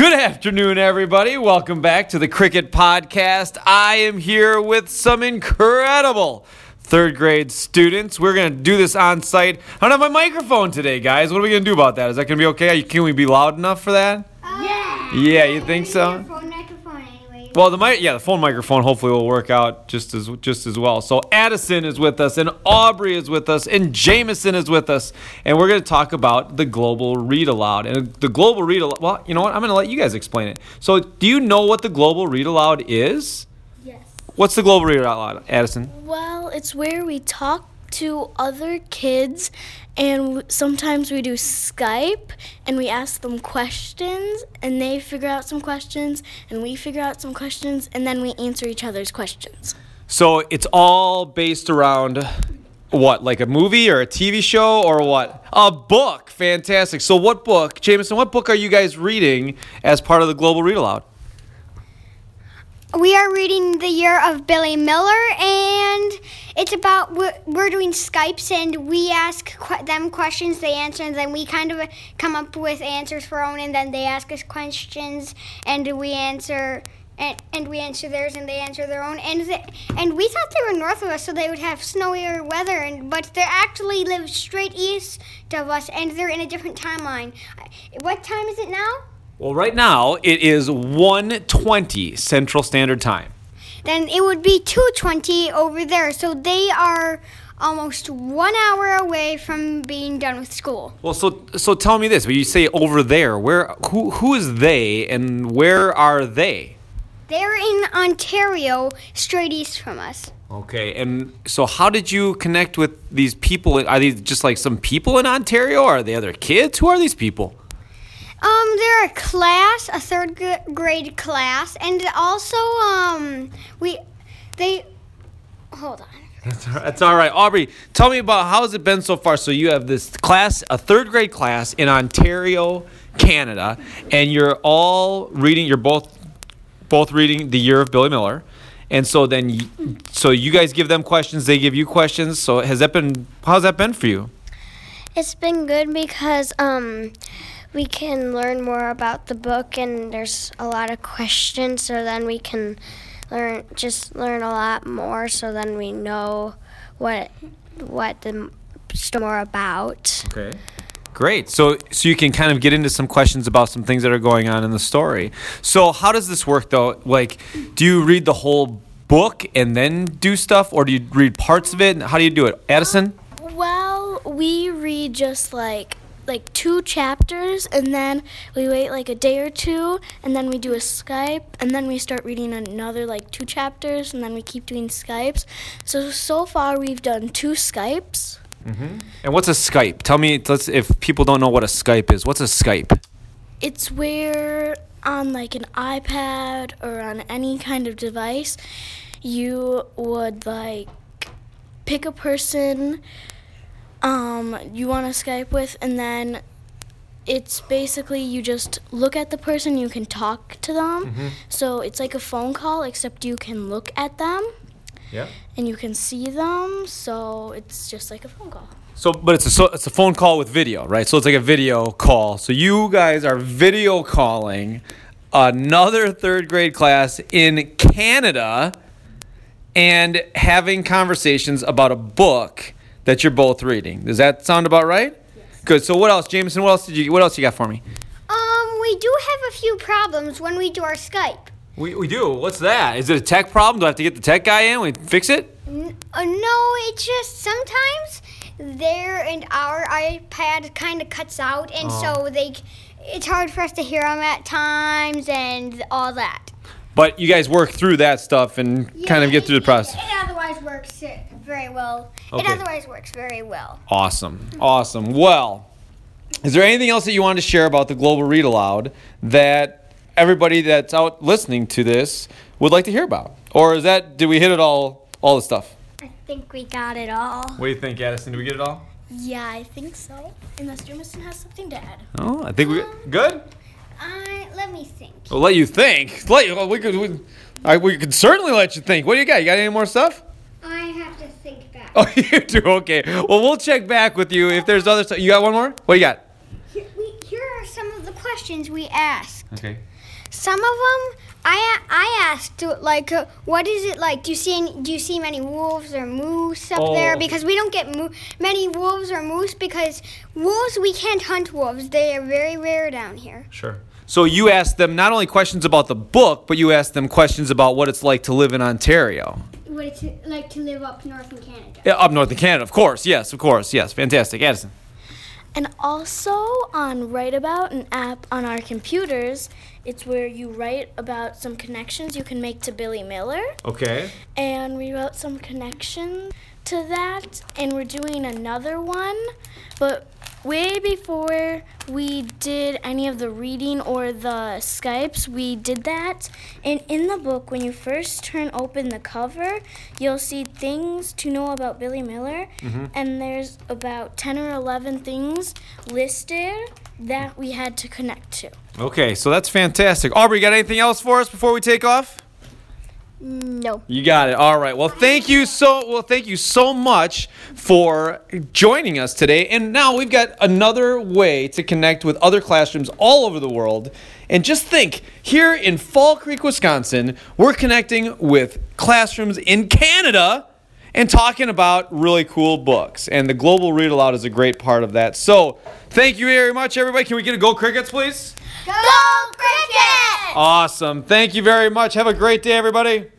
Good afternoon, everybody. Welcome back to the Cricket Podcast. I am here with some incredible third grade students. We're going to do this on site. I don't have my microphone today, guys. What are we going to do about that? Is that going to be okay? Can we be loud enough for that? Yeah. Yeah, you think so? Phone microphone anyway. Well, the mic, yeah, the phone microphone hopefully will work out just as just as well. So Addison is with us, and Aubrey is with us, and Jameson is with us, and we're going to talk about the global read aloud. And the global read aloud. Well, you know what? I'm going to let you guys explain it. So, do you know what the global read aloud is? Yes. What's the global read aloud, Addison? Well, it's where we talk to other kids, and sometimes we do Skype and we ask them questions, and they figure out some questions, and we figure out some questions, and then we answer each other's questions. So it's all based around what, like a movie or a TV show or what? A book. Fantastic. So what book, Jameson? What book are you guys reading as part of the global read aloud? We are reading The Year of Billy Miller, and it's about we're, doing Skypes, and we ask them questions, they answer, and then we kind of come up with answers for our own, and then they ask us questions, and we answer. And, and we answer theirs, and they answer their own. And and we thought they were north of us, so they would have snowier weather. And but they actually live straight east of us, and they're in a different timeline. What time is it now? Well, right now it is 1:20 Central Standard Time. then it would be 220 over there. So they are almost one hour away from being done with school. Well, so so tell me this. When you say over there, where who who is they and where are they? They're in Ontario, straight east from us. Okay, and so how did you connect with these people? Are these just like some people in Ontario? Or are they other kids? Who are these people? Um, they're a class, a third grade class, and also um, we, they, hold on. That's all, right. That's all right. Aubrey, tell me about how has it been so far? So you have this class, a third grade class in Ontario, Canada, and you're all reading. You're both both reading the Year of Billy Miller, and so then so you guys give them questions, they give you questions. So has that been? How's that been for you? It's been good because um, we can learn more about the book, and there's a lot of questions. So then we can learn, just learn a lot more. So then we know what what the story more about. Okay. Great. So so you can kind of get into some questions about some things that are going on in the story. So how does this work though? Like do you read the whole book and then do stuff or do you read parts of it? How do you do it? Addison? Um, well, we read just like like two chapters and then we wait like a day or two and then we do a Skype and then we start reading another like two chapters and then we keep doing Skypes. So so far we've done two Skypes. Mhm. And what's a Skype? Tell me let's if people don't know what a Skype is. What's a Skype? It's where on like an iPad or on any kind of device you would like pick a person um you want to Skype with and then it's basically you just look at the person you can talk to them. So it's like a phone call except you can look at them Yeah. and you can see them. So it's just like a phone call. So, but it's a so it's a phone call with video, right? So it's like a video call. So you guys are video calling another third grade class in Canada and having conversations about a book that you're both reading. Does that sound about right? Good. So what else, Jameson? What else did you? What else you got for me? Um, we do have a few problems when we do our Skype. We, we do. What's that? Is it a tech problem? Do I have to get the tech guy in? We fix it? N- uh, no, it's just sometimes their and our iPad kind of cuts out, and so they, it's hard for us to hear them at times and all that. But you guys work through that stuff and kind of get through the process. It, it otherwise works uh, very well. It otherwise works very well. Awesome. Awesome. Well, is there anything else that you wanted to share about the Global Read Aloud that everybody that's out listening to this would like to hear about? Or is that did we hit it all all the stuff? I think we got it all. What do you think, Addison? Did we get it all? Yeah, I think so. Unless Jameson has something to add. Oh, I think we um, good. I let me think. We'll let you think. Let you, we could we, I, we could certainly let you think. What do you got? You got any more stuff? I have to think back. Oh, you do. Okay. Well, we'll check back with you if there's other stuff. You got one more? What do you got? Here, we, here are some of the questions questions we asked. Okay. Some of them I I asked like, uh, what is it like? Do you see any, do you see many wolves or moose up Oh. there? Because we don't get mo- many wolves or moose because wolves we can't hunt wolves. They are very rare down here. Sure. So you asked them not only questions about the book, but you asked them questions about what it's like to live in Ontario. What it's like to live up north in Canada. Yeah, up north in Canada, of course. Yes, of course. Yes, fantastic. Addison. And also on Write About, an app on our computers, it's where you write about some connections you can make to Billy Miller. Okay. And we wrote some connections to that, and we're doing another one. But way before we did any of the reading or the Skypes, we did that. And in the book, when you first turn open the cover, you'll see things to know about Billy Miller. Mm-hmm. And there's about 10 or 11 things listed that we had to connect to. Okay, so that's fantastic. Aubrey, you got anything else for us before we take off? No. You got it. All right. Well, thank you so well. Thank you so much for joining us today. And now we've got another way to connect with other classrooms all over the world. And just think, here in Fall Creek, Wisconsin, we're connecting with classrooms in Canada and talking about really cool books. And the Global Read Aloud is a great part of that. So, thank you very much, everybody. Can we get a go crickets, please? Go cricket! Awesome. Thank you very much. Have a great day, everybody.